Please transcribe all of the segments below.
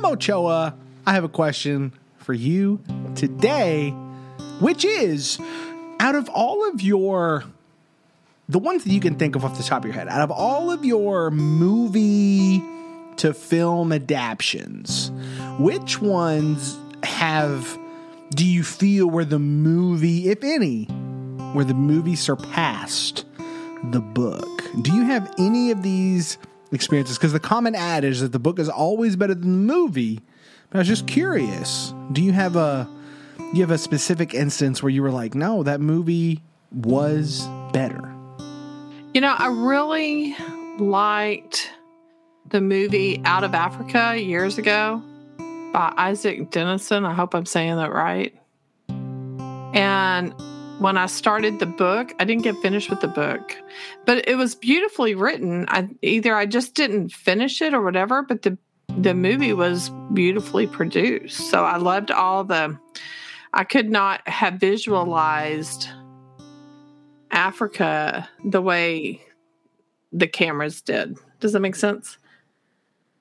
Memo Choa, I have a question for you today, which is out of all of your the ones that you can think of off the top of your head, out of all of your movie to film adaptations, which ones have do you feel where the movie, if any, where the movie surpassed the book? Do you have any of these experiences? Because the common adage is that the book is always better than the movie. But I was just curious. Do you have a do you have a specific instance where you were like, no, that movie was better? You know, I really liked the movie Out of Africa years ago by Isak Dinesen. I hope I'm saying that right. And when I started the book, I didn't get finished with the book, but it was beautifully written. I either I just didn't finish it or whatever, but the the movie was beautifully produced. So I loved all the I could not have visualized Africa the way the cameras did. Does that make sense?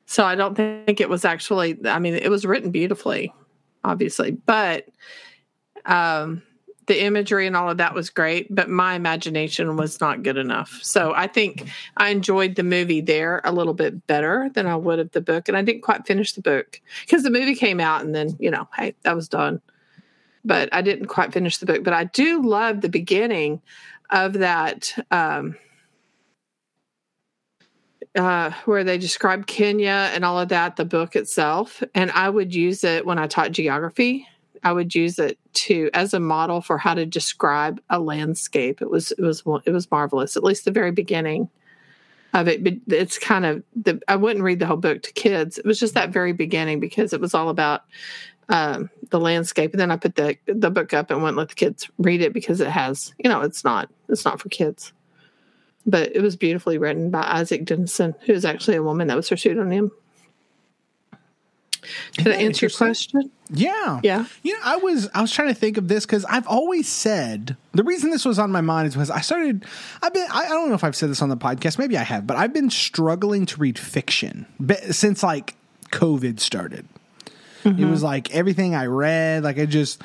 So I don't think it was actually, I mean, it was written beautifully, obviously, but um, the imagery and all of that was great, but my imagination was not good enough. So I think I enjoyed the movie there a little bit better than I would of the book. And I didn't quite finish the book because the movie came out and then, you know, hey, that was done. But I didn't quite finish the book. But I do love the beginning of that um, uh, where they describe Kenya and all of that, the book itself. And I would use it when I taught geography. I would use it to as a model for how to describe a landscape. It was it was it was marvelous. At least the very beginning of it. But it's kind of the I wouldn't read the whole book to kids. It was just that very beginning because it was all about um, the landscape. And then I put the the book up and wouldn't let the kids read it because it has, you know, it's not it's not for kids. But it was beautifully written by Isak Dinesen, who is actually a woman. That was her pseudonym. Did I answer your question? Yeah. Yeah. You know, I was I was trying to think of this because I've always said the reason this was on my mind is because I started I've been I, I don't know if I've said this on the podcast, maybe I have, but I've been struggling to read fiction since like COVID started. Mm-hmm. It was like everything I read, like I just,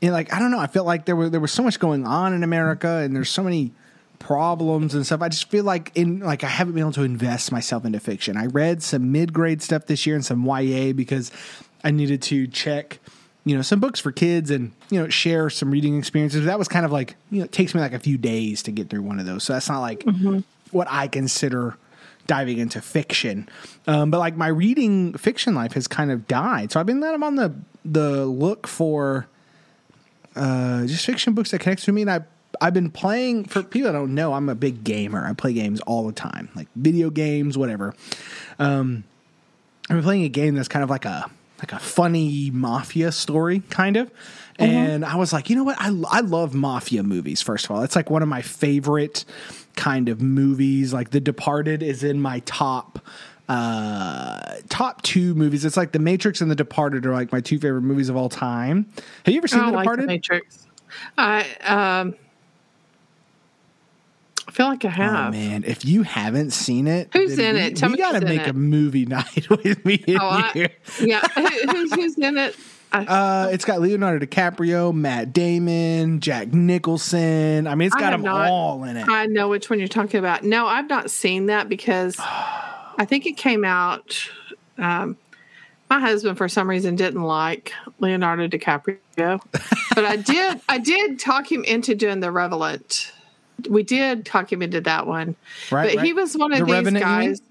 you know, like I don't know. I felt like there was there was so much going on in America, and there's so many problems and stuff. I just feel like in like I haven't been able to invest myself into fiction. I read some mid grade stuff this year and some YA because I needed to check, you know, some books for kids and you know share some reading experiences. That was kind of like you know it takes me like a few days to get through one of those. So that's not like mm-hmm. what I consider diving into fiction. Um, but like my reading fiction life has kind of died. So I've been I'm on the the look for uh, just fiction books that connect to me. And I I've been playing for people that don't know. I'm a big gamer. I play games all the time, like video games, whatever. Um, I've been playing a game that's kind of like a like a funny mafia story, kind of. Mm-hmm. And I was like, you know what? I I love mafia movies. First of all, it's like one of my favorite kind of movies. Like The Departed is in my top uh top two movies. It's like The Matrix and The Departed are like my two favorite movies of all time. Have you ever seen I The Departed? The Matrix. I um feel like I oh, have. Oh man, if you haven't seen it, who's in we, it? Tell we got to make it. a movie night with me. oh, I, yeah. who's, who's in it? Uh, it's got Leonardo DiCaprio, Matt Damon, Jack Nicholson. I mean, it's got them not, all in it. I know which one you're talking about. No, I've not seen that because I think it came out. Um, my husband, for some reason, didn't like Leonardo DiCaprio, but I did. I did talk him into doing The Revenant. We did talk him into that one, right? But right. he was one of the these Revenant, guys.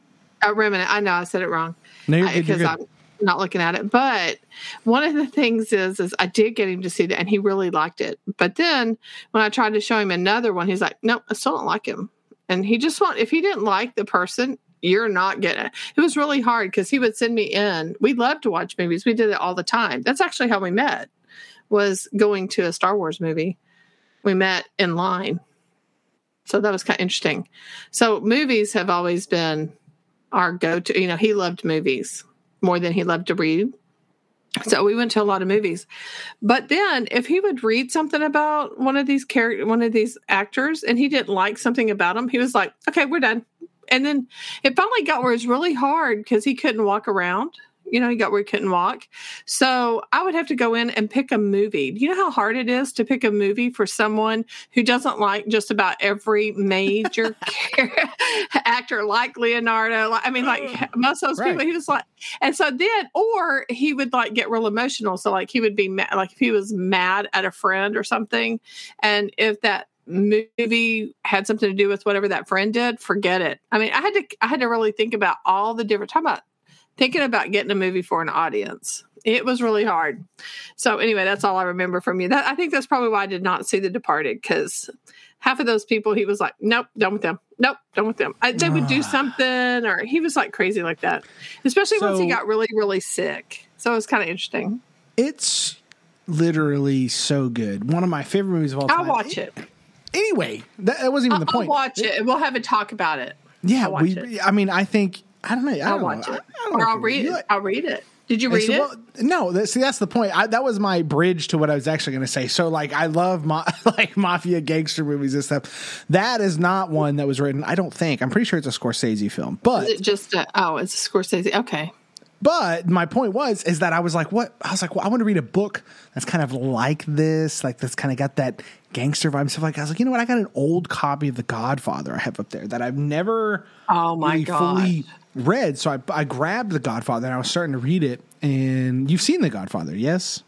A Revenant. I know I said it wrong because I'm not looking at it. But one of the things is, is I did get him to see that, and he really liked it. But then when I tried to show him another one, he's like, "Nope, I still don't like him." And he just want if he didn't like the person, you're not getting it. It was really hard because he would send me in. We loved to watch movies. We did it all the time. That's actually how we met. Was going to a Star Wars movie. We met in line. So that was kind of interesting. So movies have always been our go-to. You know, he loved movies more than he loved to read. So we went to a lot of movies. But then if he would read something about one of these character one of these actors and he didn't like something about him, he was like, "Okay, we're done." And then it finally got where it was really hard because he couldn't walk around. You know, he got where he couldn't walk. So I would have to go in and pick a movie. Do you know how hard it is to pick a movie for someone who doesn't like just about every major actor like Leonardo? I mean, like oh, most of those right. people, he was like, and so then, or he would like get real emotional. So like he would be mad, like if he was mad at a friend or something, and if that movie had something to do with whatever that friend did, forget it. I mean, I had to I had to really think about all the different time about thinking about getting a movie for an audience. It was really hard. So anyway, that's all I remember from you. That I think that's probably why I did not see The Departed because half of those people he was like, nope, done with them. Nope, done with them. I, they would do ah. something, or he was like crazy like that. Especially so, once he got really, really sick. So it was kind of interesting. It's literally so good. One of my favorite movies of all time. I'll watch it. Anyway, that, that wasn't even I'll, the point. I'll watch it. We'll have a talk about it. Yeah, we. It. I mean, I think I don't know. I will watch know. it, or I'll read it. Like, I'll read it. Did you read so, it? Well, no. That, see, that's the point. I, that was my bridge to what I was actually going to say. So, like, I love ma- like mafia gangster movies and stuff. That is not one that was written. I don't think. I'm pretty sure it's a Scorsese film. But is it just a, oh, it's a Scorsese. Okay. But my point was is that I was like, what? I was like, well, I want to read a book that's kind of like this, like that's kind of got that gangster vibe stuff. Like I was like, you know what? I got an old copy of The Godfather I have up there that I've never oh my really god fully read. So I I grabbed The Godfather and I was starting to read it. And you've seen The Godfather, yes?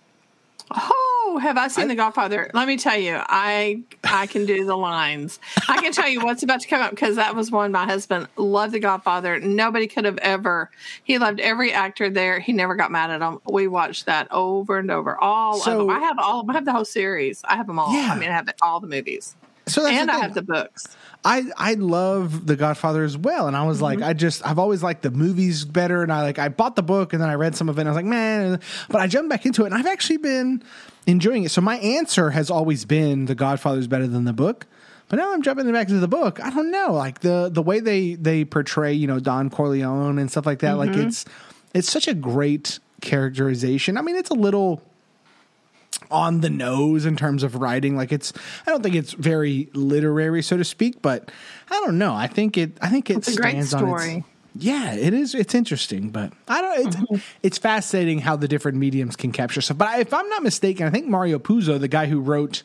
Oh have I seen I, The Godfather? Let me tell you, I I can do the lines. I can tell you what's about to come up because that was one my husband loved The Godfather. Nobody could have ever. He loved every actor there. He never got mad at them. We watched that over and over. All so, of them. I have all. I have the whole series. I have them all. Yeah. I mean, I have all the movies. So and I have the books. I I love The Godfather as well, and I was mm-hmm. like, I just I've always liked the movies better, and I like I bought the book and then I read some of it, and I was like, man, but I jumped back into it, and I've actually been enjoying it. So my answer has always been The Godfather is better than the book. But now I'm jumping back into the book. I don't know, like the the way they they portray, you know, Don Corleone and stuff like that. Mm-hmm. Like it's it's such a great characterization. I mean, it's a little on the nose in terms of writing. Like it's, I don't think it's very literary, so to speak, but I don't know. I think it, I think it it's stands on its. Yeah, it is. It's interesting, but I don't. It's mm-hmm. it's fascinating how the different mediums can capture stuff. But I, if I'm not mistaken, I think Mario Puzo, the guy who wrote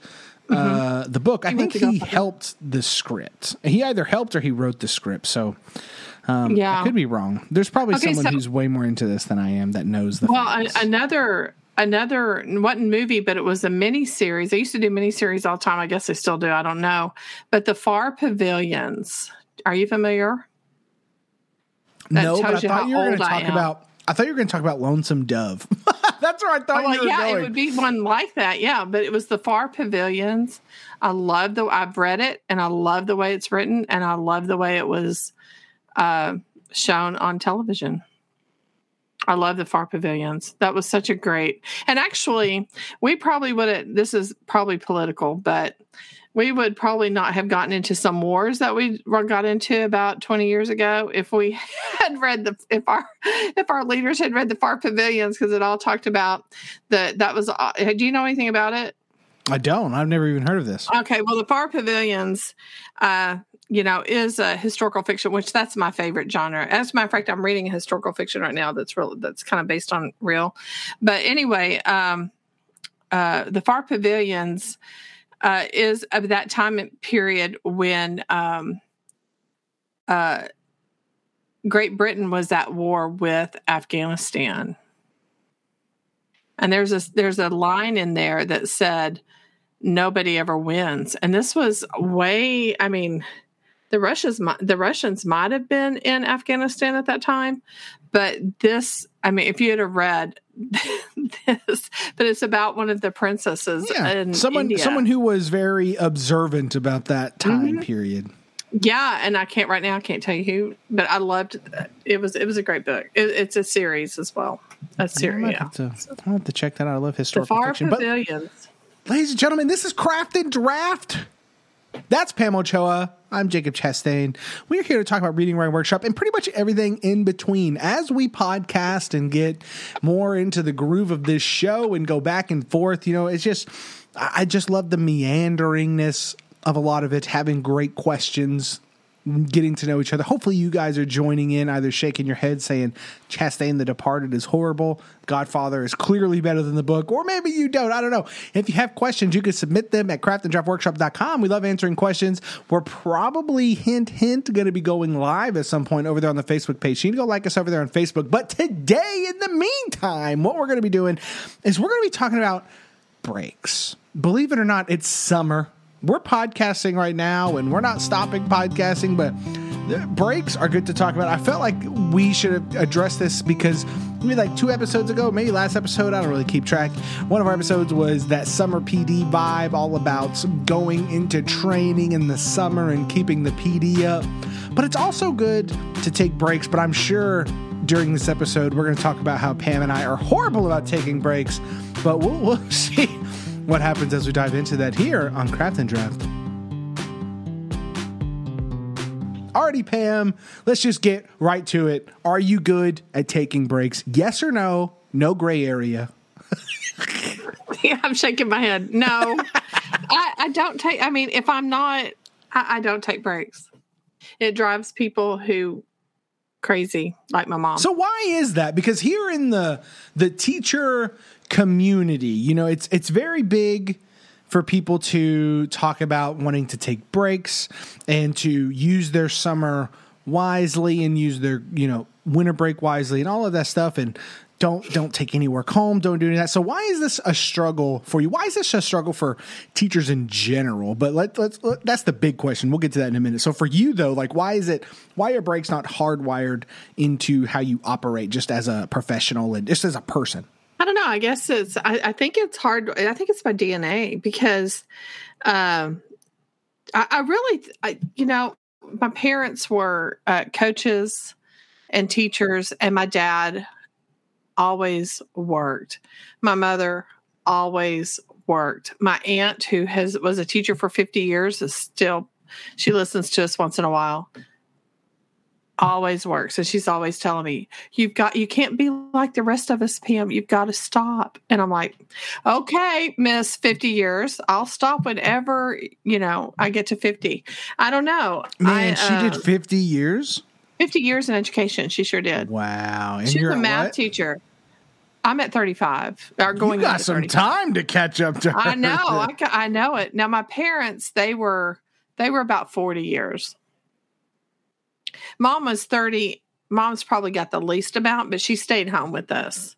uh, mm-hmm. the book, I he think he helped the script. He either helped or he wrote the script. So um, yeah, I could be wrong. There's probably okay, someone so, who's way more into this than I am that knows the. Well, another another wasn't movie, but it was a mini series. I used to do mini series all the time. I guess I still do. I don't know. But the Far Pavilions. Are you familiar? That no, but I thought you were going to talk about. I thought you were going to talk about Lonesome Dove. That's where I thought oh, you were yeah, going. it would be one like that. Yeah, but it was the Far Pavilions. I love the. I've read it, and I love the way it's written, and I love the way it was uh, shown on television. I love the far pavilions. That was such a great. And actually, we probably would have. This is probably political, but we would probably not have gotten into some wars that we got into about 20 years ago if we had read the if our if our leaders had read the far pavilions because it all talked about the that was uh, do you know anything about it i don't i've never even heard of this okay well the far pavilions uh you know, is a historical fiction, which that's my favorite genre. As a matter of fact, I'm reading a historical fiction right now that's real, that's kind of based on real. But anyway, um, uh, the Far Pavilions uh, is of that time period when um, uh, Great Britain was at war with Afghanistan. And there's a there's a line in there that said, "Nobody ever wins," and this was way. I mean, the Russians the Russians might have been in Afghanistan at that time, but this I mean, if you had read this, but it's about one of the princesses yeah, in someone India. someone who was very observant about that time mm-hmm. period. Yeah, and I can't right now. I can't tell you who, but I loved it. Was it was a great book. It, it's a series as well. A series. Yeah, have to, I have to check that out. I love historical fiction. Pavilions. But, ladies and gentlemen, this is Craft and Draft. That's Pam Ochoa. I'm Jacob Chastain. We're here to talk about Reading Writing Workshop and pretty much everything in between as we podcast and get more into the groove of this show and go back and forth. You know, it's just, I just love the meanderingness of a lot of it, having great questions getting to know each other. Hopefully, you guys are joining in, either shaking your head saying Chastain the Departed is horrible, Godfather is clearly better than the book, or maybe you don't. I don't know. If you have questions, you can submit them at craftanddraftworkshop.com. We love answering questions. We're probably, hint, hint, going to be going live at some point over there on the Facebook page. You need to go like us over there on Facebook. But today, in the meantime, what we're going to be doing is we're going to be talking about breaks. Believe it or not, it's summer we're podcasting right now and we're not stopping podcasting, but breaks are good to talk about. I felt like we should have addressed this because maybe like two episodes ago, maybe last episode, I don't really keep track. One of our episodes was that summer PD vibe, all about going into training in the summer and keeping the PD up. But it's also good to take breaks, but I'm sure during this episode, we're going to talk about how Pam and I are horrible about taking breaks, but we'll, we'll see what happens as we dive into that here on Craft and Draft. Alrighty, Pam, let's just get right to it. Are you good at taking breaks? Yes or no? No gray area. yeah, I'm shaking my head. No, I, I, don't take, I mean, if I'm not, I, I don't take breaks. It drives people who crazy like my mom. So why is that? Because here in the the teacher community. You know, it's it's very big for people to talk about wanting to take breaks and to use their summer wisely and use their, you know, winter break wisely and all of that stuff and don't don't take any work home, don't do any of that. So why is this a struggle for you? Why is this a struggle for teachers in general? But let, let's let, that's the big question. We'll get to that in a minute. So for you though, like why is it why are breaks not hardwired into how you operate just as a professional and just as a person? I don't know. I guess it's. I, I think it's hard. I think it's my DNA because, um, I, I really, I, you know, my parents were uh, coaches and teachers, and my dad always worked. My mother always worked. My aunt, who has was a teacher for fifty years, is still. She listens to us once in a while always works and she's always telling me you've got you can't be like the rest of us pam you've got to stop and i'm like okay miss 50 years i'll stop whenever you know i get to 50 i don't know man I, she uh, did 50 years 50 years in education she sure did wow and she's a math what? teacher I'm at 35. Or going you got some 35. time to catch up to her. I know. I, I know it. Now my parents, they were they were about 40 years. Mom was 30. Mom's probably got the least amount, but she stayed home with us.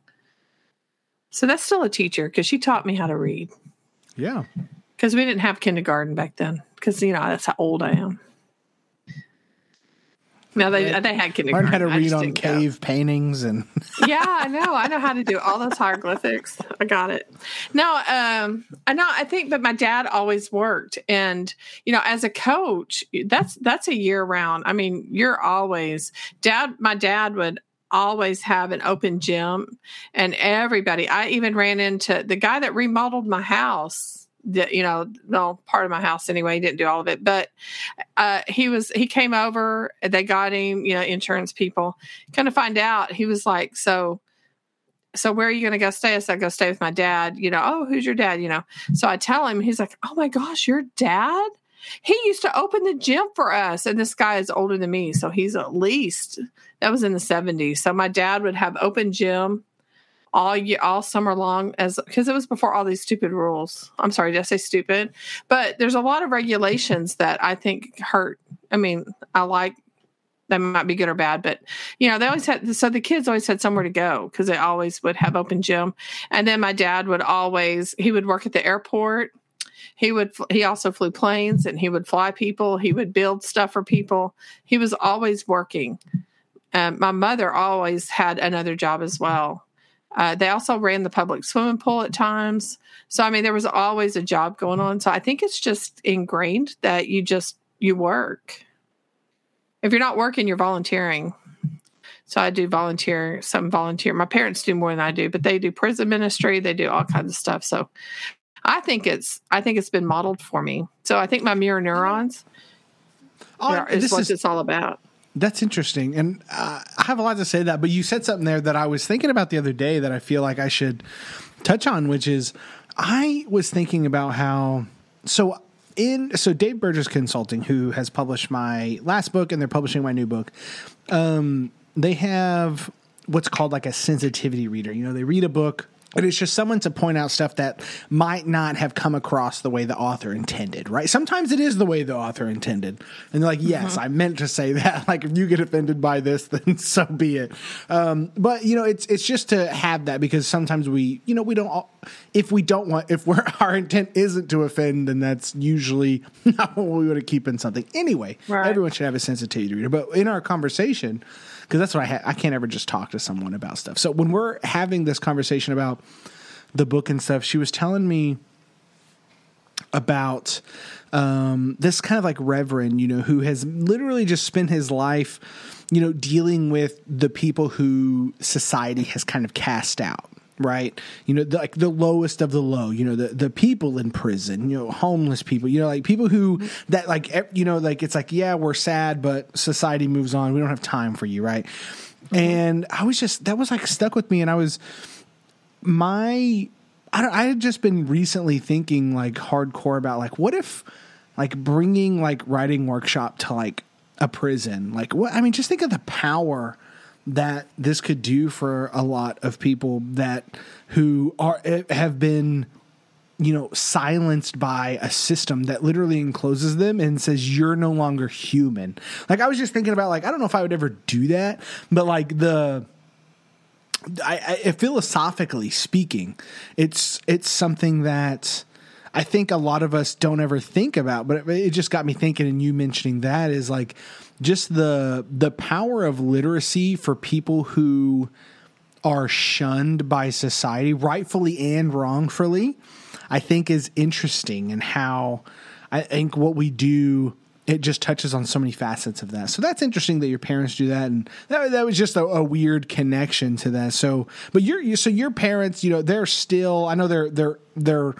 So that's still a teacher because she taught me how to read. Yeah. Because we didn't have kindergarten back then. Because, you know, that's how old I am. No, they they had kindergarten. Learn how to read on cave go. paintings and. yeah, I know. I know how to do all those hieroglyphics. I got it. No, um, I know. I think, but my dad always worked, and you know, as a coach, that's that's a year round. I mean, you're always dad. My dad would always have an open gym, and everybody. I even ran into the guy that remodeled my house you know, no part of my house anyway. He didn't do all of it, but uh, he was he came over. They got him, you know, insurance people. Kind of find out he was like, so, so where are you going to go stay? I said, go stay with my dad. You know, oh, who's your dad? You know, so I tell him, he's like, oh my gosh, your dad. He used to open the gym for us, and this guy is older than me, so he's at least that was in the seventies. So my dad would have open gym all year, all summer long as because it was before all these stupid rules. I'm sorry, did I say stupid? But there's a lot of regulations that I think hurt. I mean, I like that might be good or bad, but you know, they always had so the kids always had somewhere to go because they always would have open gym. And then my dad would always he would work at the airport. He would he also flew planes and he would fly people. He would build stuff for people. He was always working. Um, my mother always had another job as well. Uh, they also ran the public swimming pool at times. So, I mean, there was always a job going on. So, I think it's just ingrained that you just you work. If you're not working, you're volunteering. So, I do volunteer, some volunteer. My parents do more than I do, but they do prison ministry. They do all kinds of stuff. So, I think it's I think it's been modeled for me. So, I think my mirror neurons oh, is what is, it's all about. That's interesting, and uh, I have a lot to say that. But you said something there that I was thinking about the other day that I feel like I should touch on, which is I was thinking about how so in so Dave Burgess Consulting, who has published my last book and they're publishing my new book, um, they have what's called like a sensitivity reader. You know, they read a book but it's just someone to point out stuff that might not have come across the way the author intended, right? Sometimes it is the way the author intended. And they're like, yes, mm-hmm. I meant to say that. Like, if you get offended by this, then so be it. Um, but, you know, it's, it's just to have that because sometimes we, you know, we don't, if we don't want, if we're, our intent isn't to offend, then that's usually not what we want to keep in something. Anyway, right. everyone should have a sensitivity reader. But in our conversation, because that's what I ha- I can't ever just talk to someone about stuff. So when we're having this conversation about the book and stuff, she was telling me about um, this kind of like reverend, you know, who has literally just spent his life, you know, dealing with the people who society has kind of cast out right? You know, the, like the lowest of the low. You know, the the people in prison. You know, homeless people. You know, like people who that like you know, like it's like yeah, we're sad, but society moves on. We don't have time for you, right? Mm-hmm. And I was just that was like stuck with me, and I was my. I, don't, I had just been recently thinking like hardcore about like what if like bringing like writing workshop to like a prison like what I mean just think of the power that this could do for a lot of people that who are eh, have been you know silenced by a system that literally encloses them and says you're no longer human. Like i was just thinking about like i don't know if i would ever do that but like the I, I philosophically speaking it's it's something that i think a lot of us don't ever think about but it, it just got me thinking and you mentioning that is like just the the power of literacy for people who are shunned by society, rightfully and wrongfully, I think is interesting and how I think what we do it just touches on so many facets of that. So that's interesting that your parents do that, and that, that was just a, a weird connection to that. So, but your you, so your parents, you know, they're still. I know they're they're they're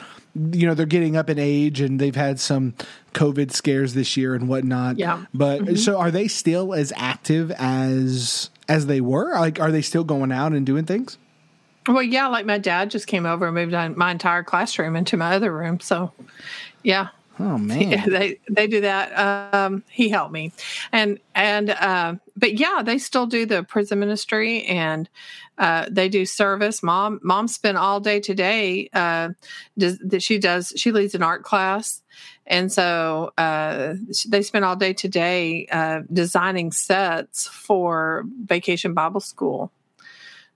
you know they're getting up in age and they've had some COVID scares this year and whatnot. Yeah. But mm-hmm. so are they still as active as as they were? Like, are they still going out and doing things? Well, yeah. Like my dad just came over and moved on my entire classroom into my other room. So, yeah. Oh man, they they do that. Um, he helped me, and and uh, but yeah, they still do the prison ministry and uh, they do service. Mom mom spent all day today. Uh, does that she does she leads an art class, and so uh, they spent all day today uh, designing sets for Vacation Bible School.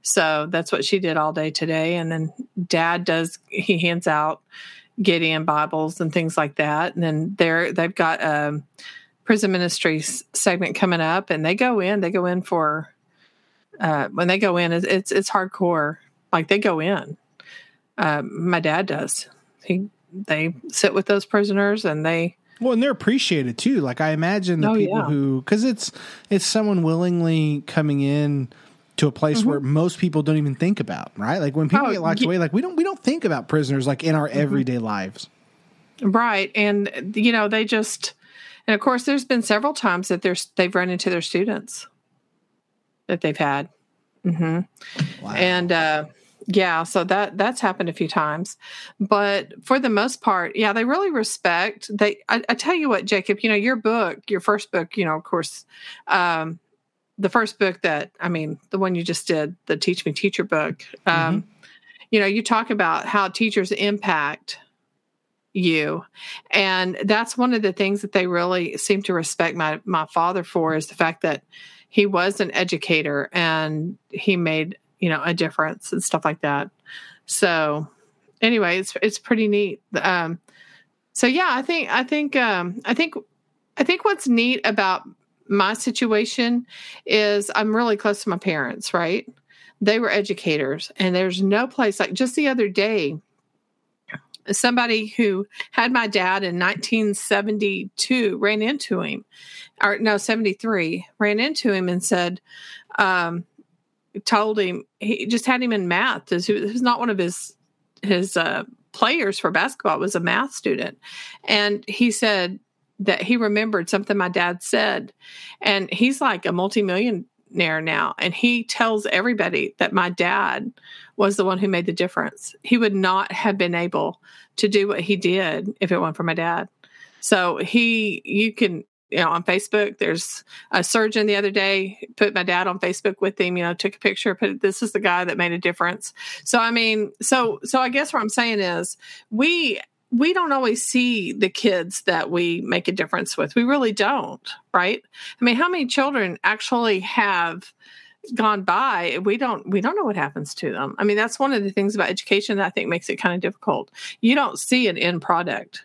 So that's what she did all day today, and then Dad does he hands out Gideon Bibles and things like that. And then they're they've got a prison ministry segment coming up, and they go in. They go in for uh, when they go in. It's, it's it's hardcore. Like they go in. Uh, my dad does. He they sit with those prisoners and they well, and they're appreciated too. Like I imagine the oh, people yeah. who, because it's it's someone willingly coming in to a place mm-hmm. where most people don't even think about, right? Like when people oh, get locked yeah. away, like we don't we don't think about prisoners like in our mm-hmm. everyday lives. Right. And you know, they just and of course there's been several times that there's they've run into their students that they've had. Mm-hmm. Wow. And uh yeah, so that that's happened a few times, but for the most part, yeah, they really respect. They, I, I, tell you what, Jacob, you know, your book, your first book, you know, of course, um, the first book that I mean, the one you just did, the Teach Me Teacher book. Um, mm-hmm. You know, you talk about how teachers impact you, and that's one of the things that they really seem to respect my my father for is the fact that he was an educator and he made you know a difference and stuff like that. So, anyway, it's it's pretty neat. Um, so yeah, I think I think um, I think I think what's neat about my situation is I'm really close to my parents, right? They were educators, and there's no place like just the other day, somebody who had my dad in 1972 ran into him, or no, 73, ran into him and said, um, told him, he just had him in math. This was not one of his, his, uh, players for basketball, it was a math student. And he said, that he remembered something my dad said. And he's like a multimillionaire now. And he tells everybody that my dad was the one who made the difference. He would not have been able to do what he did if it weren't for my dad. So he, you can, you know, on Facebook, there's a surgeon the other day put my dad on Facebook with him, you know, took a picture, put this is the guy that made a difference. So, I mean, so, so I guess what I'm saying is we, we don't always see the kids that we make a difference with. We really don't, right? I mean, how many children actually have gone by? We don't we don't know what happens to them. I mean that's one of the things about education that i think makes it kind of difficult. You don't see an end product.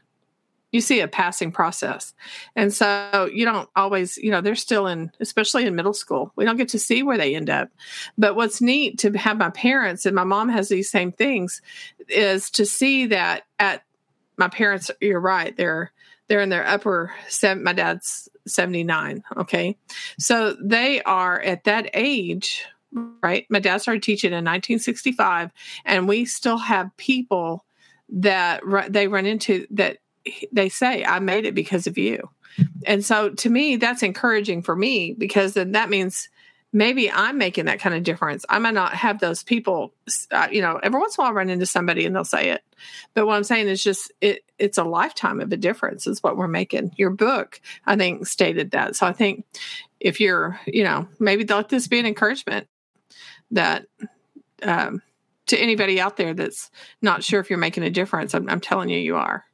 You see a passing process. And so you don't always you know they're still in especially in middle school. We don't get to see where they end up. But what's neat to have my parents and my mom has these same things is to see that at my parents you're right they're they're in their upper seven my dad's 79 okay? So they are at that age right? My dad started teaching in 1965 and we still have people that they run into that they say i made it because of you. And so to me that's encouraging for me because then that means maybe I'm making that kind of difference. I might not have those people, uh, you know, every once in a while I run into somebody and they'll say it. But what I'm saying is just it, it's a lifetime of a difference is what we're making. Your book, I think, stated that. So I think if you're, you know, maybe let this be an encouragement that um, to anybody out there that's not sure if you're making a difference. I'm, I'm telling you, you are.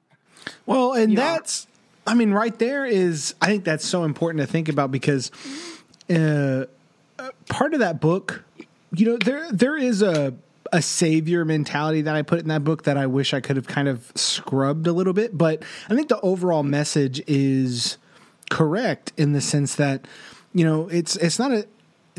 Well, and you that's, are. I mean, right there is, I think that's so important to think about because, uh, part of that book, you know, there there is a a savior mentality that I put in that book that I wish I could have kind of scrubbed a little bit, but I think the overall message is correct in the sense that you know, it's it's not a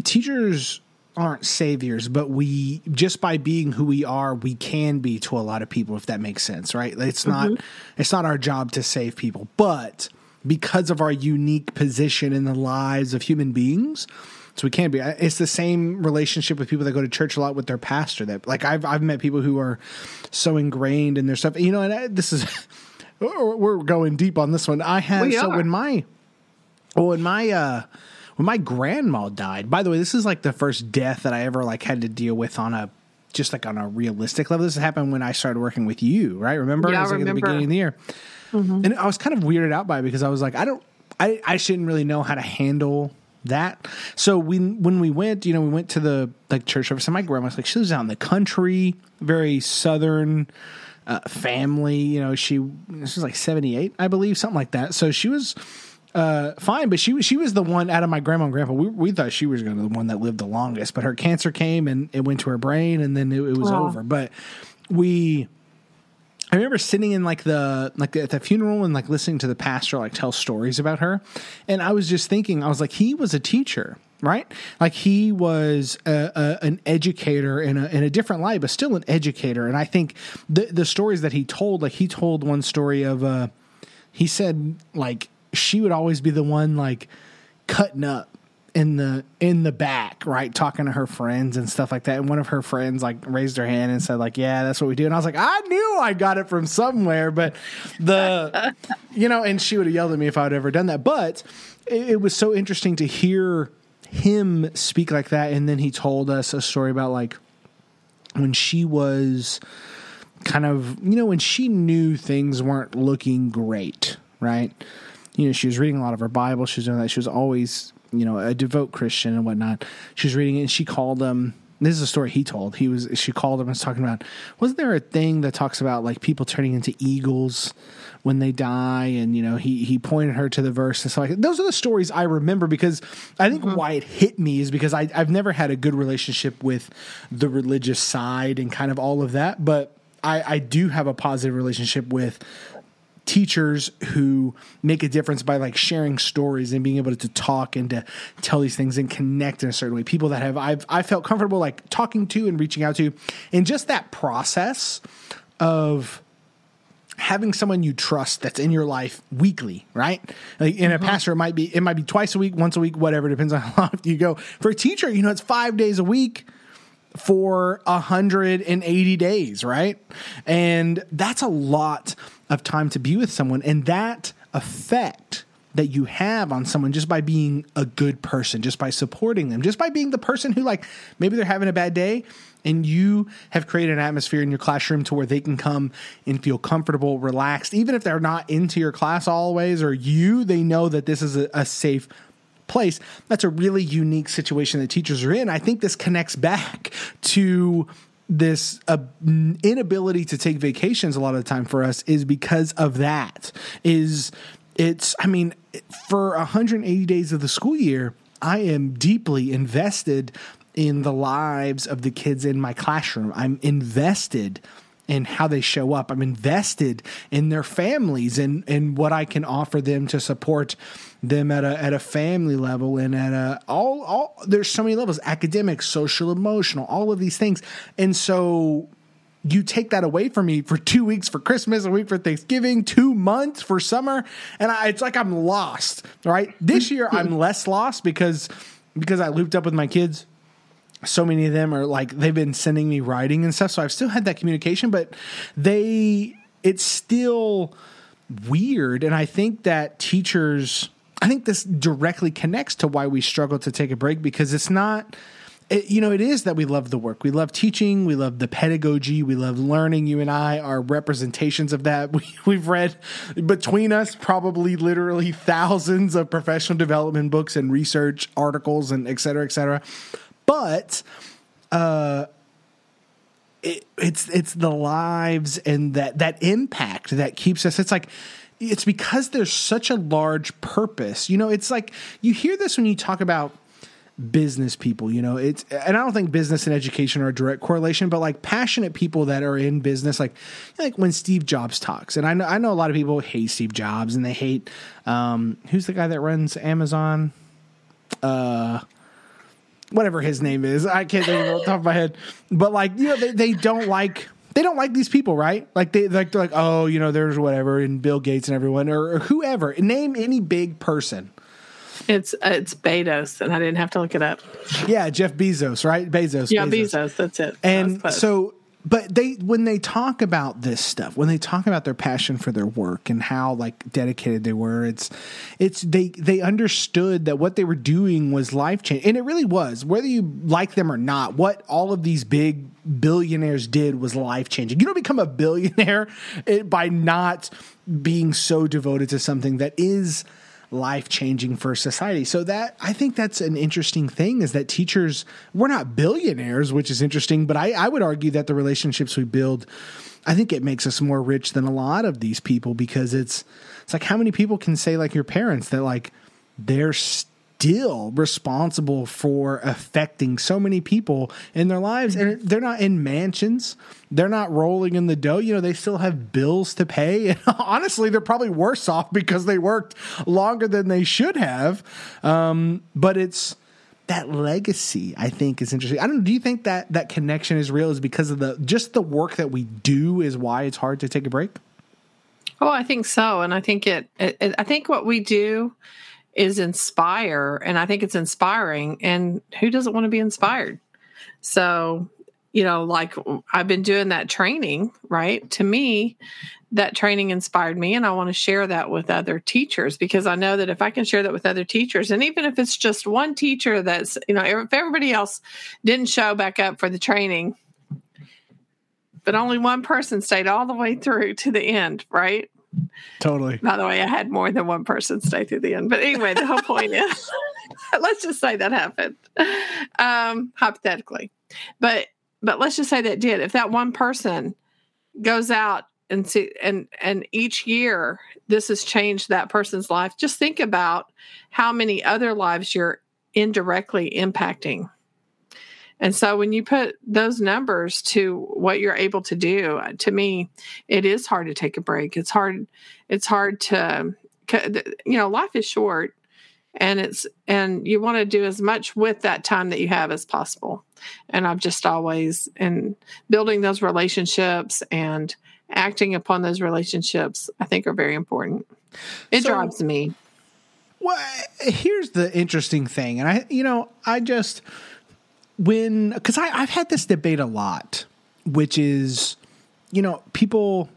teachers aren't saviors, but we just by being who we are, we can be to a lot of people if that makes sense, right? It's not mm-hmm. it's not our job to save people, but because of our unique position in the lives of human beings, so we can't be. It's the same relationship with people that go to church a lot with their pastor. That like I've I've met people who are so ingrained in their stuff. You know, and I, this is we're going deep on this one. I had we so when my well when my uh when my grandma died. By the way, this is like the first death that I ever like had to deal with on a just like on a realistic level. This happened when I started working with you, right? Remember? Yeah, it was like remember. at the beginning of the year. Mm-hmm. And I was kind of weirded out by it because I was like, I don't I, I shouldn't really know how to handle that. So we when we went, you know, we went to the like church service, and my grandma's like she lives out in the country, very southern uh, family. You know, she was like seventy eight, I believe, something like that. So she was uh, fine, but she was she was the one out of my grandma and grandpa. We, we thought she was going to be the one that lived the longest, but her cancer came and it went to her brain, and then it, it was wow. over. But we I remember sitting in like the like at the funeral and like listening to the pastor like tell stories about her, and I was just thinking, I was like, he was a teacher, right? Like he was a, a, an educator in a in a different light, but still an educator. And I think the the stories that he told, like he told one story of, uh, he said like she would always be the one like cutting up in the in the back, right, talking to her friends and stuff like that. And one of her friends like raised her hand and said, like, yeah, that's what we do. And I was like, I knew I got it from somewhere, but the you know, and she would have yelled at me if I would ever done that. But it, it was so interesting to hear him speak like that. And then he told us a story about like when she was kind of you know, when she knew things weren't looking great, right? You know, she was reading a lot of her Bible. She was doing that. She was always you know, a devout Christian and whatnot. She was reading it and she called him. This is a story he told. He was she called him and was talking about. Wasn't there a thing that talks about like people turning into eagles when they die? And you know, he he pointed her to the verse and so like those are the stories I remember because I think mm-hmm. why it hit me is because I I've never had a good relationship with the religious side and kind of all of that, but I, I do have a positive relationship with teachers who make a difference by like sharing stories and being able to talk and to tell these things and connect in a certain way. People that have I've I felt comfortable like talking to and reaching out to, and just that process of having someone you trust that's in your life weekly, right? Like in mm-hmm. a pastor, it might be it might be twice a week, once a week, whatever. Depends on how often you go. For a teacher, you know, it's five days a week for 180 days, right? And that's a lot of time to be with someone. And that effect that you have on someone just by being a good person, just by supporting them, just by being the person who, like, maybe they're having a bad day and you have created an atmosphere in your classroom to where they can come and feel comfortable, relaxed, even if they're not into your class always or you, they know that this is a, a safe place. That's a really unique situation that teachers are in. I think this connects back to this uh, inability to take vacations a lot of the time for us is because of that is it's i mean for 180 days of the school year i am deeply invested in the lives of the kids in my classroom i'm invested in how they show up i'm invested in their families and and what i can offer them to support them at a at a family level and at a all all there's so many levels academic social emotional all of these things and so you take that away from me for two weeks for Christmas, a week for Thanksgiving, two months for summer, and I, it's like I'm lost. Right, this year I'm less lost because because I looped up with my kids. So many of them are like they've been sending me writing and stuff, so I've still had that communication, but they it's still weird, and I think that teachers. I think this directly connects to why we struggle to take a break because it's not it, you know, it is that we love the work. We love teaching. We love the pedagogy. We love learning. You and I are representations of that. We, we've read between us probably literally thousands of professional development books and research articles and et cetera, et cetera. But, uh, it, it's it's the lives and that that impact that keeps us. It's like it's because there's such a large purpose. You know, it's like you hear this when you talk about business people you know it's and i don't think business and education are a direct correlation but like passionate people that are in business like like when steve jobs talks and i know i know a lot of people hate steve jobs and they hate um who's the guy that runs amazon uh whatever his name is i can't think of it off the top of my head but like you know they, they don't like they don't like these people, right? Like they like they're like, oh, you know, there's whatever, and Bill Gates and everyone, or, or whoever. Name any big person. It's uh, it's Bezos, and I didn't have to look it up. Yeah, Jeff Bezos, right? Bezos. Yeah, Bezos. Bezos that's it. And so, but they when they talk about this stuff, when they talk about their passion for their work and how like dedicated they were, it's it's they they understood that what they were doing was life changing, and it really was. Whether you like them or not, what all of these big billionaires did was life changing. You don't become a billionaire by not being so devoted to something that is life changing for society. So that I think that's an interesting thing is that teachers we're not billionaires, which is interesting, but I, I would argue that the relationships we build, I think it makes us more rich than a lot of these people because it's it's like how many people can say like your parents that like they're still responsible for affecting so many people in their lives. And they're not in mansions. They're not rolling in the dough. You know they still have bills to pay. And honestly they're probably worse off because they worked longer than they should have. Um, but it's that legacy i think is interesting. I don't do you think that that connection is real is because of the just the work that we do is why it's hard to take a break? Oh i think so. And i think it, it i think what we do is inspire and i think it's inspiring and who doesn't want to be inspired? So you know like i've been doing that training right? To me that training inspired me and i want to share that with other teachers because i know that if i can share that with other teachers and even if it's just one teacher that's you know if everybody else didn't show back up for the training but only one person stayed all the way through to the end right Totally. By the way, I had more than one person stay through the end. But anyway, the whole point is let's just say that happened. Um, hypothetically. But but let's just say that did. If that one person goes out and see and and each year this has changed that person's life, just think about how many other lives you're indirectly impacting and so when you put those numbers to what you're able to do, uh, to me, it is hard to take a break. It's hard. It's hard to, you know, life is short and it's, and you want to do as much with that time that you have as possible. And I've just always, in building those relationships and acting upon those relationships, I think are very important. It so, drives me. Well, here's the interesting thing. And I, you know, I just, when because I've had this debate a lot, which is, you know, people.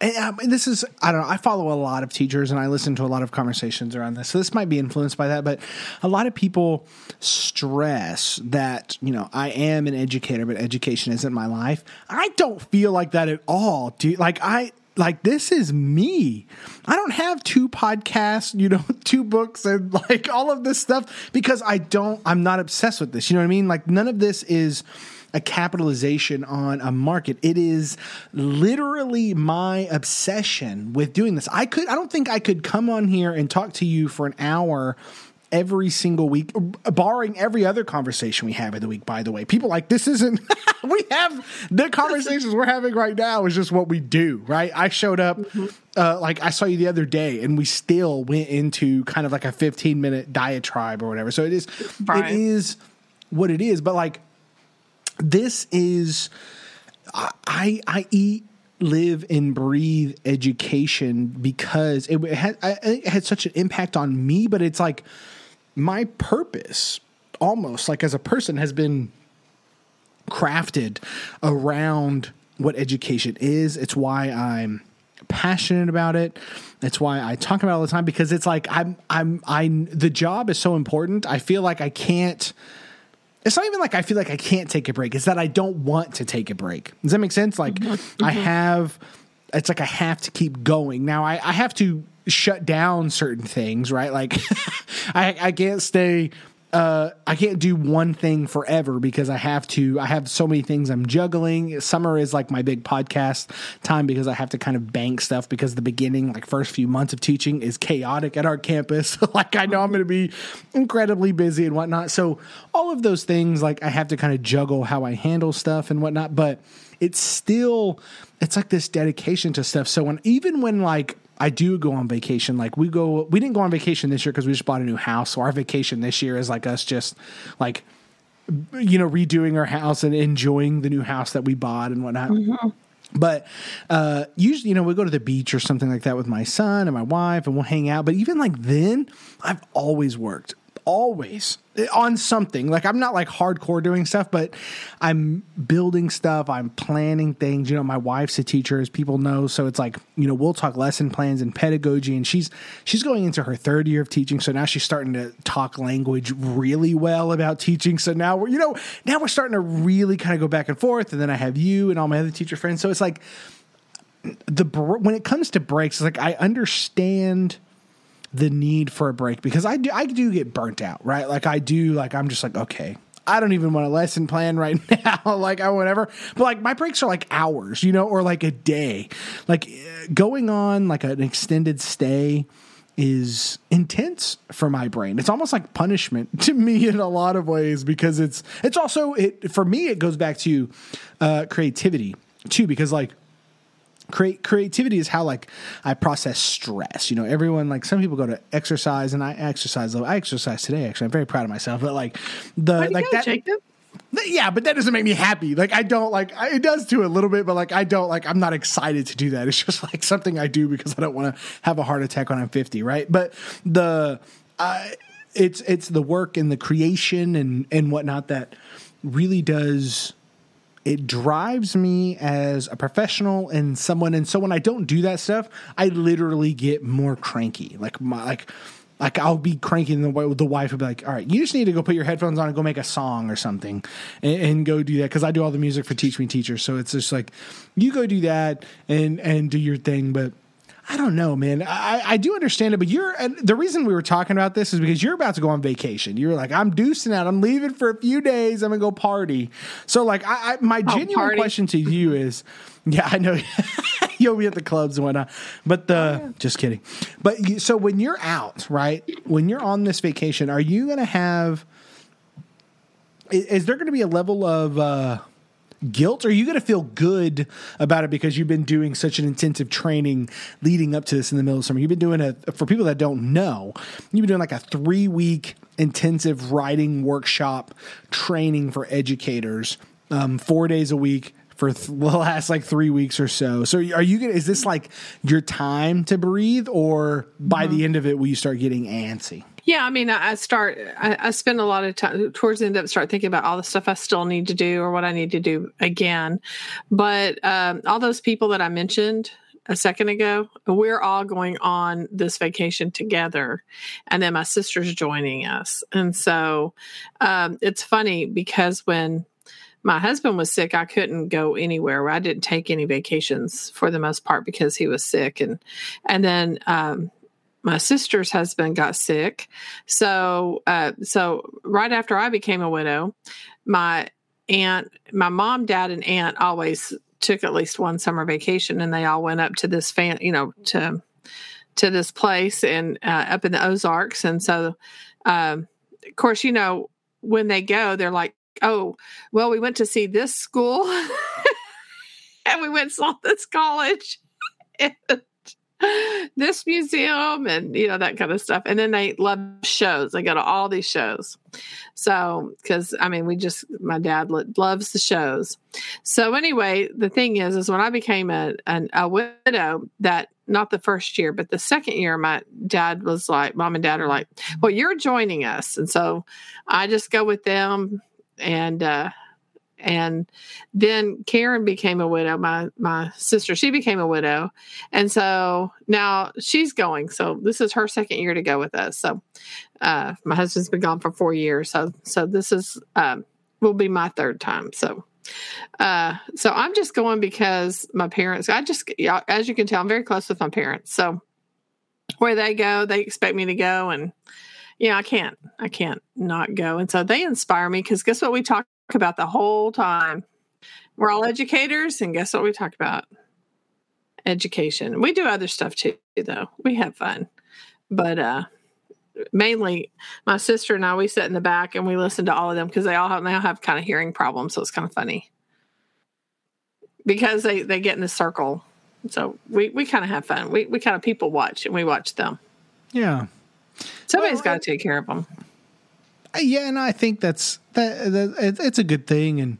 and, um, and this is I don't know. I follow a lot of teachers and I listen to a lot of conversations around this. So this might be influenced by that, but a lot of people stress that you know I am an educator, but education isn't my life. I don't feel like that at all. Dude. Like I like this is me. I don't have two podcasts, you know, two books and like all of this stuff because I don't I'm not obsessed with this. You know what I mean? Like none of this is a capitalization on a market. It is literally my obsession with doing this. I could I don't think I could come on here and talk to you for an hour every single week, barring every other conversation we have in the week, by the way. People like, this isn't, we have the conversations we're having right now is just what we do, right? I showed up, mm-hmm. uh, like I saw you the other day and we still went into kind of like a 15 minute diatribe or whatever. So it is, right. it is what it is. But like, this is, I, I eat, live and breathe education because it had, it had such an impact on me, but it's like, my purpose almost like as a person has been crafted around what education is. It's why I'm passionate about it. It's why I talk about it all the time because it's like I'm I'm I the job is so important. I feel like I can't it's not even like I feel like I can't take a break. It's that I don't want to take a break. Does that make sense? Like mm-hmm. I have it's like I have to keep going. Now I, I have to shut down certain things, right? Like I, I can't stay uh, I can't do one thing forever because I have to. I have so many things I'm juggling. Summer is like my big podcast time because I have to kind of bank stuff because the beginning, like first few months of teaching, is chaotic at our campus. like I know I'm going to be incredibly busy and whatnot. So all of those things, like I have to kind of juggle how I handle stuff and whatnot. But it's still, it's like this dedication to stuff. So when even when like I do go on vacation. Like we go, we didn't go on vacation this year because we just bought a new house. So our vacation this year is like us just like, you know, redoing our house and enjoying the new house that we bought and whatnot. Mm-hmm. But uh, usually, you know, we go to the beach or something like that with my son and my wife, and we'll hang out. But even like then, I've always worked always on something. Like I'm not like hardcore doing stuff, but I'm building stuff. I'm planning things. You know, my wife's a teacher, as people know, so it's like you know we'll talk lesson plans and pedagogy. And she's she's going into her third year of teaching, so now she's starting to talk language really well about teaching. So now we're you know now we're starting to really kind of go back and forth. And then I have you and all my other teacher friends. So it's like the when it comes to breaks, it's like I understand the need for a break because I do I do get burnt out, right? Like I do like I'm just like okay, I don't even want a lesson plan right now, like I whatever. But like my breaks are like hours, you know, or like a day. Like going on like an extended stay is intense for my brain. It's almost like punishment to me in a lot of ways because it's it's also it for me it goes back to uh creativity too because like create creativity is how like I process stress. You know, everyone like some people go to exercise and I exercise. I exercise today. Actually, I'm very proud of myself. But like the like that. Jacob? Yeah, but that doesn't make me happy. Like I don't like I, it does do a little bit, but like I don't like I'm not excited to do that. It's just like something I do because I don't want to have a heart attack when I'm 50, right? But the uh, it's it's the work and the creation and and whatnot that really does it drives me as a professional and someone and so when I don't do that stuff, I literally get more cranky. Like my like like I'll be cranky and the, the wife will be like, all right, you just need to go put your headphones on and go make a song or something and, and go do that. Cause I do all the music for Teach Me Teacher. So it's just like, you go do that and, and do your thing. But I don't know, man. I, I do understand it, but you're the reason we were talking about this is because you're about to go on vacation. You're like, I'm deucing out. I'm leaving for a few days. I'm gonna go party. So, like, I, I my genuine party. question to you is, yeah, I know you'll be at the clubs and whatnot, but the oh, yeah. just kidding. But you, so when you're out, right? When you're on this vacation, are you gonna have? Is, is there going to be a level of? uh guilt or are you going to feel good about it because you've been doing such an intensive training leading up to this in the middle of summer you've been doing a for people that don't know you've been doing like a three week intensive writing workshop training for educators um, four days a week for th- the last like three weeks or so. So are you gonna? Is this like your time to breathe, or by mm-hmm. the end of it, will you start getting antsy? Yeah, I mean, I start, I, I, spend a lot of time towards the end it, start thinking about all the stuff I still need to do or what I need to do again. But um, all those people that I mentioned, a second ago. We're all going on this vacation together, and then my sister's joining us. And so um, it's funny because when my husband was sick, I couldn't go anywhere. I didn't take any vacations for the most part because he was sick, and and then um, my sister's husband got sick. So uh, so right after I became a widow, my aunt, my mom, dad, and aunt always took at least one summer vacation, and they all went up to this fan, you know, to to this place and uh, up in the Ozarks. And so, um, of course, you know, when they go, they're like, "Oh, well, we went to see this school, and we went saw this college." this museum and you know that kind of stuff. And then they love shows. They go to all these shows. So because i mean we just my dad loves the shows. So anyway the thing is is when i became a, an, a widow that not the first year but the second year my dad was like mom and dad are like well you're joining us. And so i just go with them and uh and then Karen became a widow. My my sister, she became a widow, and so now she's going. So this is her second year to go with us. So uh, my husband's been gone for four years. So so this is um, will be my third time. So uh, so I'm just going because my parents. I just as you can tell, I'm very close with my parents. So where they go, they expect me to go, and yeah, I can't. I can't not go. And so they inspire me because guess what we talk about the whole time. We're all educators, and guess what we talk about? Education. We do other stuff too, though. We have fun, but uh, mainly my sister and I we sit in the back and we listen to all of them because they all have, they all have kind of hearing problems, so it's kind of funny because they they get in the circle. So we we kind of have fun. We we kind of people watch and we watch them. Yeah. Somebody's well, got to take care of them. Yeah, and I think that's that, that it's a good thing, and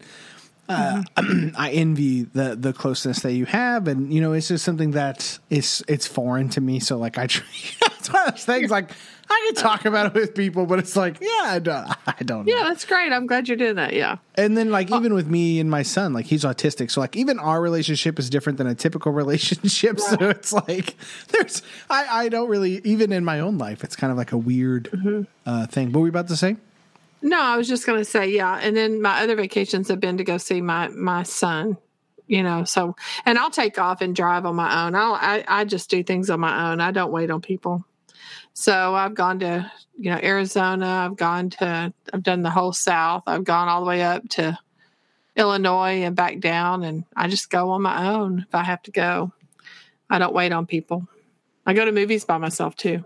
uh, mm-hmm. I envy the the closeness that you have, and you know, it's just something that is it's foreign to me. So like, I try, it's one of those things like I can talk about it with people, but it's like, yeah, I don't, I don't Yeah, that's great. I'm glad you're doing that. Yeah. And then like even with me and my son, like he's autistic, so like even our relationship is different than a typical relationship. So it's like there's I I don't really even in my own life, it's kind of like a weird mm-hmm. uh, thing. What were we about to say? No, I was just going to say, yeah. And then my other vacations have been to go see my my son. You know, so and I'll take off and drive on my own. I'll, I I just do things on my own. I don't wait on people. So I've gone to you know Arizona. I've gone to I've done the whole South. I've gone all the way up to Illinois and back down, and I just go on my own if I have to go. I don't wait on people. I go to movies by myself too.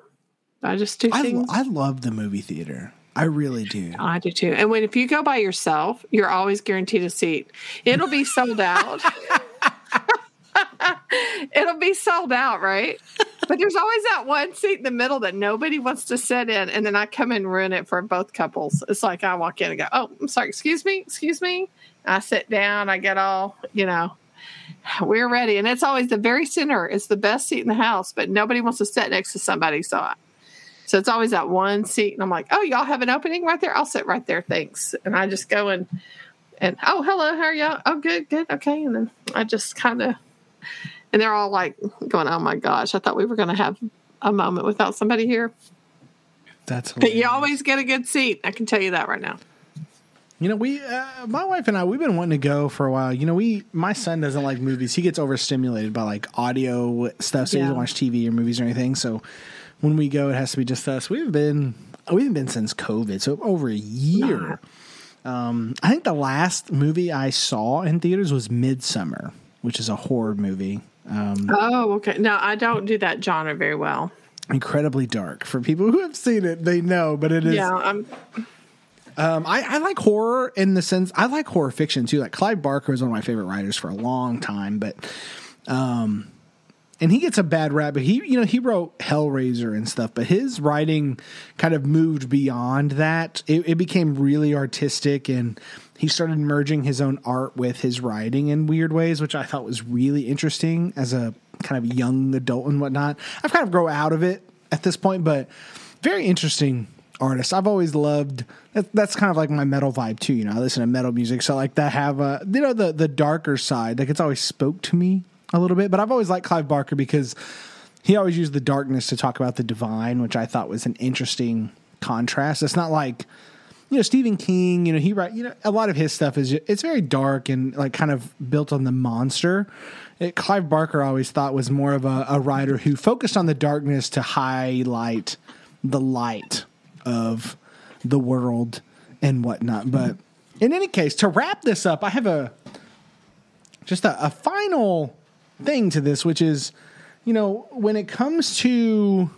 I just do things. I, I love the movie theater. I really do. I do too. And when if you go by yourself, you're always guaranteed a seat. It'll be sold out. It'll be sold out, right? But there's always that one seat in the middle that nobody wants to sit in, and then I come and ruin it for both couples. It's like I walk in and go, "Oh, I'm sorry, excuse me, excuse me." I sit down, I get all, you know, we're ready, and it's always the very center. It's the best seat in the house, but nobody wants to sit next to somebody, so so it's always that one seat. And I'm like, oh, y'all have an opening right there? I'll sit right there. Thanks. And I just go and, and oh, hello, how are y'all? Oh, good, good. Okay. And then I just kind of, and they're all like going, oh my gosh, I thought we were going to have a moment without somebody here. That's hilarious. But you always get a good seat. I can tell you that right now. You know, we, uh, my wife and I, we've been wanting to go for a while. You know, we, my son doesn't like movies. He gets overstimulated by like audio stuff, so yeah. he doesn't watch TV or movies or anything. So when we go, it has to be just us. We've been we haven't been since COVID, so over a year. Um, I think the last movie I saw in theaters was Midsommar, which is a horror movie. Um, oh, okay. No, I don't do that genre very well. Incredibly dark. For people who have seen it, they know, but it is. Yeah, I'm. Um, I, I, like horror in the sense I like horror fiction too. Like Clive Barker is one of my favorite writers for a long time, but um, and he gets a bad rap, but he, you know, he wrote Hellraiser and stuff, but his writing kind of moved beyond that. It, it, became really artistic, and he started merging his own art with his writing in weird ways, which I thought was really interesting as a kind of young adult and whatnot. I've kind of grown out of it at this point, but very interesting artist. I've always loved that, that's kind of like my metal vibe too. You know, I listen to metal music, so like that have a you know the the darker side. Like it's always spoke to me a little bit. But I've always liked Clive Barker because he always used the darkness to talk about the divine, which I thought was an interesting contrast. It's not like you know Stephen King. You know he write you know a lot of his stuff is it's very dark and like kind of built on the monster. It, Clive Barker always thought was more of a, a writer who focused on the darkness to highlight the light of the world and whatnot. Mm-hmm. But in any case, to wrap this up, I have a just a, a final thing to this, which is, you know, when it comes to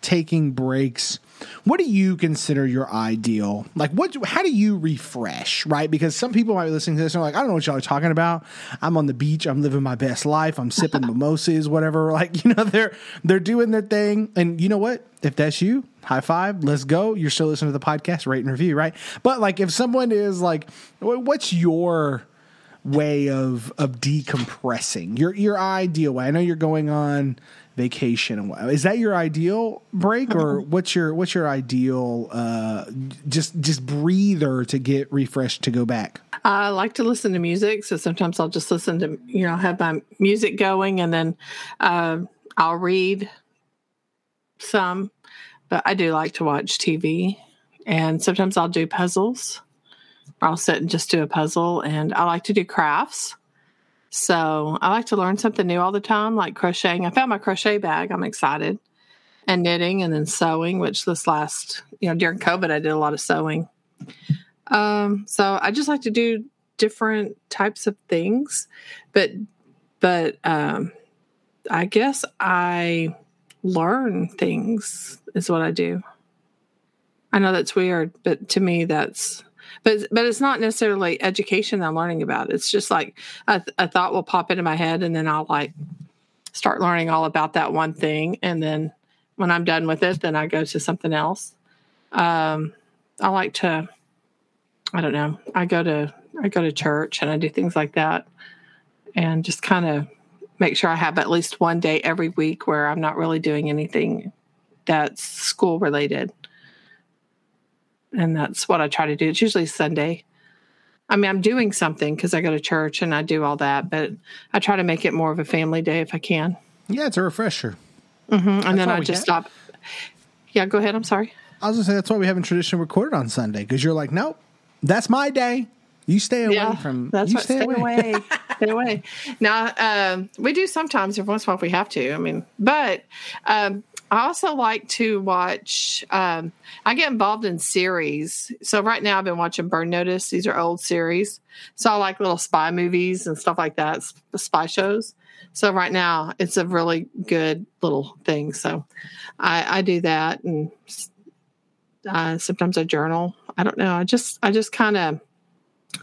taking breaks, what do you consider your ideal? Like, what? How do you refresh? Right? Because some people might be listening to this and are like, I don't know what y'all are talking about. I'm on the beach. I'm living my best life. I'm sipping mimosas, whatever. Like, you know, they're they're doing their thing. And you know what? If that's you, high five. Let's go. You're still listening to the podcast, rate and review, right? But like, if someone is like, what's your way of of decompressing? Your your ideal way. I know you're going on vacation is that your ideal break or what's your what's your ideal uh just just breather to get refreshed to go back i like to listen to music so sometimes i'll just listen to you know have my music going and then uh, i'll read some but i do like to watch tv and sometimes i'll do puzzles i'll sit and just do a puzzle and i like to do crafts so I like to learn something new all the time, like crocheting. I found my crochet bag. I'm excited. And knitting and then sewing, which this last, you know, during COVID, I did a lot of sewing. Um, so I just like to do different types of things. But, but, um, I guess I learn things is what I do. I know that's weird, but to me, that's but but it's not necessarily education I'm learning about. It's just like a, a thought will pop into my head, and then I'll like start learning all about that one thing, and then when I'm done with it, then I go to something else. Um, I like to, I don't know, I go to I go to church and I do things like that, and just kind of make sure I have at least one day every week where I'm not really doing anything that's school related and that's what I try to do. It's usually Sunday. I mean, I'm doing something because I go to church and I do all that, but I try to make it more of a family day if I can. Yeah, it's a refresher. Mm-hmm. And then I just stop. Yeah, go ahead. I'm sorry. I was gonna say that's why we haven't tradition recorded on Sunday because you're like, nope, that's my day. You stay away yeah, from. That's you what, stay, stay away. away. stay away. Now um, we do sometimes every once in a while if we have to. I mean, but um, I also like to watch. Um, I get involved in series. So right now I've been watching Burn Notice. These are old series. So I like little spy movies and stuff like that, spy shows. So right now it's a really good little thing. So I, I do that, and uh, sometimes I journal. I don't know. I just I just kind of.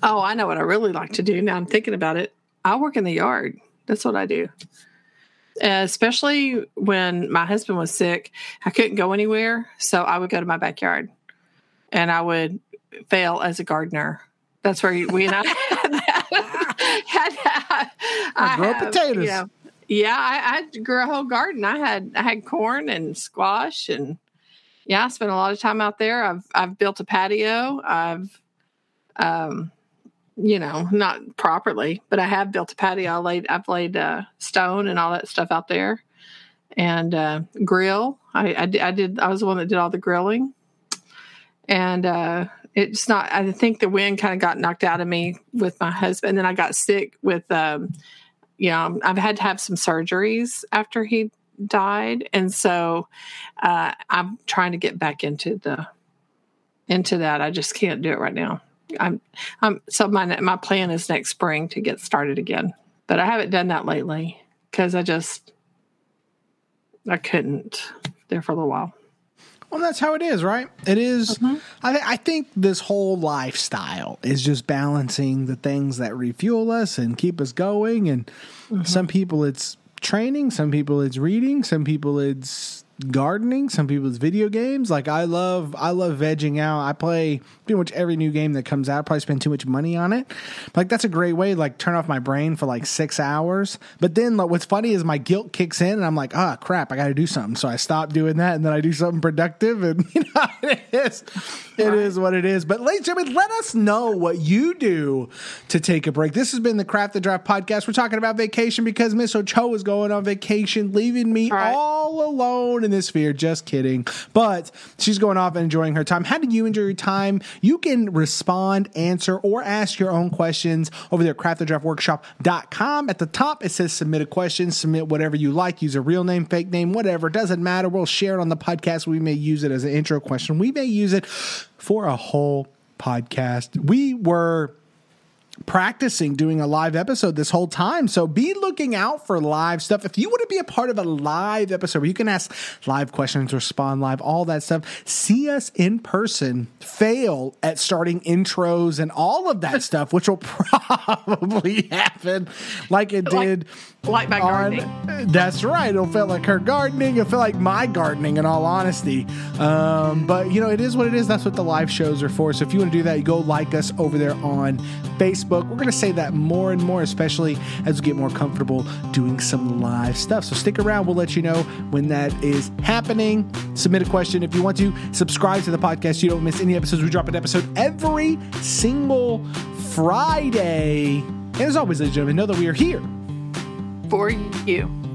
Oh, I know what I really like to do. Now I'm thinking about it. I work in the yard. That's what I do especially when my husband was sick. I couldn't go anywhere, so I would go to my backyard, and I would fail as a gardener. That's where we and I had, had, I grow have, potatoes. You know, yeah, I, I grew a whole garden. I had I had corn and squash and yeah, I spent a lot of time out there. I've I've built a patio. I've um you know, not properly, but I have built a patio. I laid, I've laid uh, stone and all that stuff out there, and uh, grill. I, I, I, did. I was the one that did all the grilling, and uh, it's not. I think the wind kind of got knocked out of me with my husband. And then I got sick with, um, you know, I've had to have some surgeries after he died, and so uh, I'm trying to get back into the into that. I just can't do it right now. I'm, I'm so my my plan is next spring to get started again, but I haven't done that lately because I just I couldn't there for a little while. Well, that's how it is, right? It is, mm-hmm. I, th- I think this whole lifestyle is just balancing the things that refuel us and keep us going. And mm-hmm. some people it's training, some people it's reading, some people it's gardening, some people it's video games. Like I love I love vegging out. I play pretty much every new game that comes out. I probably spend too much money on it. Like that's a great way to like turn off my brain for like six hours. But then like, what's funny is my guilt kicks in and I'm like, ah, oh, crap, I got to do something. So I stop doing that and then I do something productive. And you know, it is, it is what it is. But ladies and gentlemen, let us know what you do to take a break. This has been the Craft the Draft podcast. We're talking about vacation because Miss Ocho is going on vacation, leaving me all, right. all alone in this sphere. Just kidding. But she's going off and enjoying her time. How did you enjoy your time? You can respond, answer, or ask your own questions over there at craftthedraftworkshop.com. At the top, it says submit a question, submit whatever you like, use a real name, fake name, whatever. Doesn't matter. We'll share it on the podcast. We may use it as an intro question. We may use it for a whole podcast. We were practicing doing a live episode this whole time. So be looking out for live stuff. If you want to be a part of a live episode where you can ask live questions, respond live, all that stuff, see us in person, fail at starting intros and all of that stuff, which will probably happen like it did. Like, like my on, gardening. That's right. It'll feel like her gardening. It'll feel like my gardening, in all honesty. Um, but, you know, it is what it is. That's what the live shows are for. So if you want to do that, you go like us over there on Facebook. We're going to say that more and more, especially as we get more comfortable doing some live stuff. So stick around. We'll let you know when that is happening. Submit a question if you want to. Subscribe to the podcast. You don't miss any episodes. We drop an episode every single Friday. And as always, ladies and gentlemen, know that we are here for you.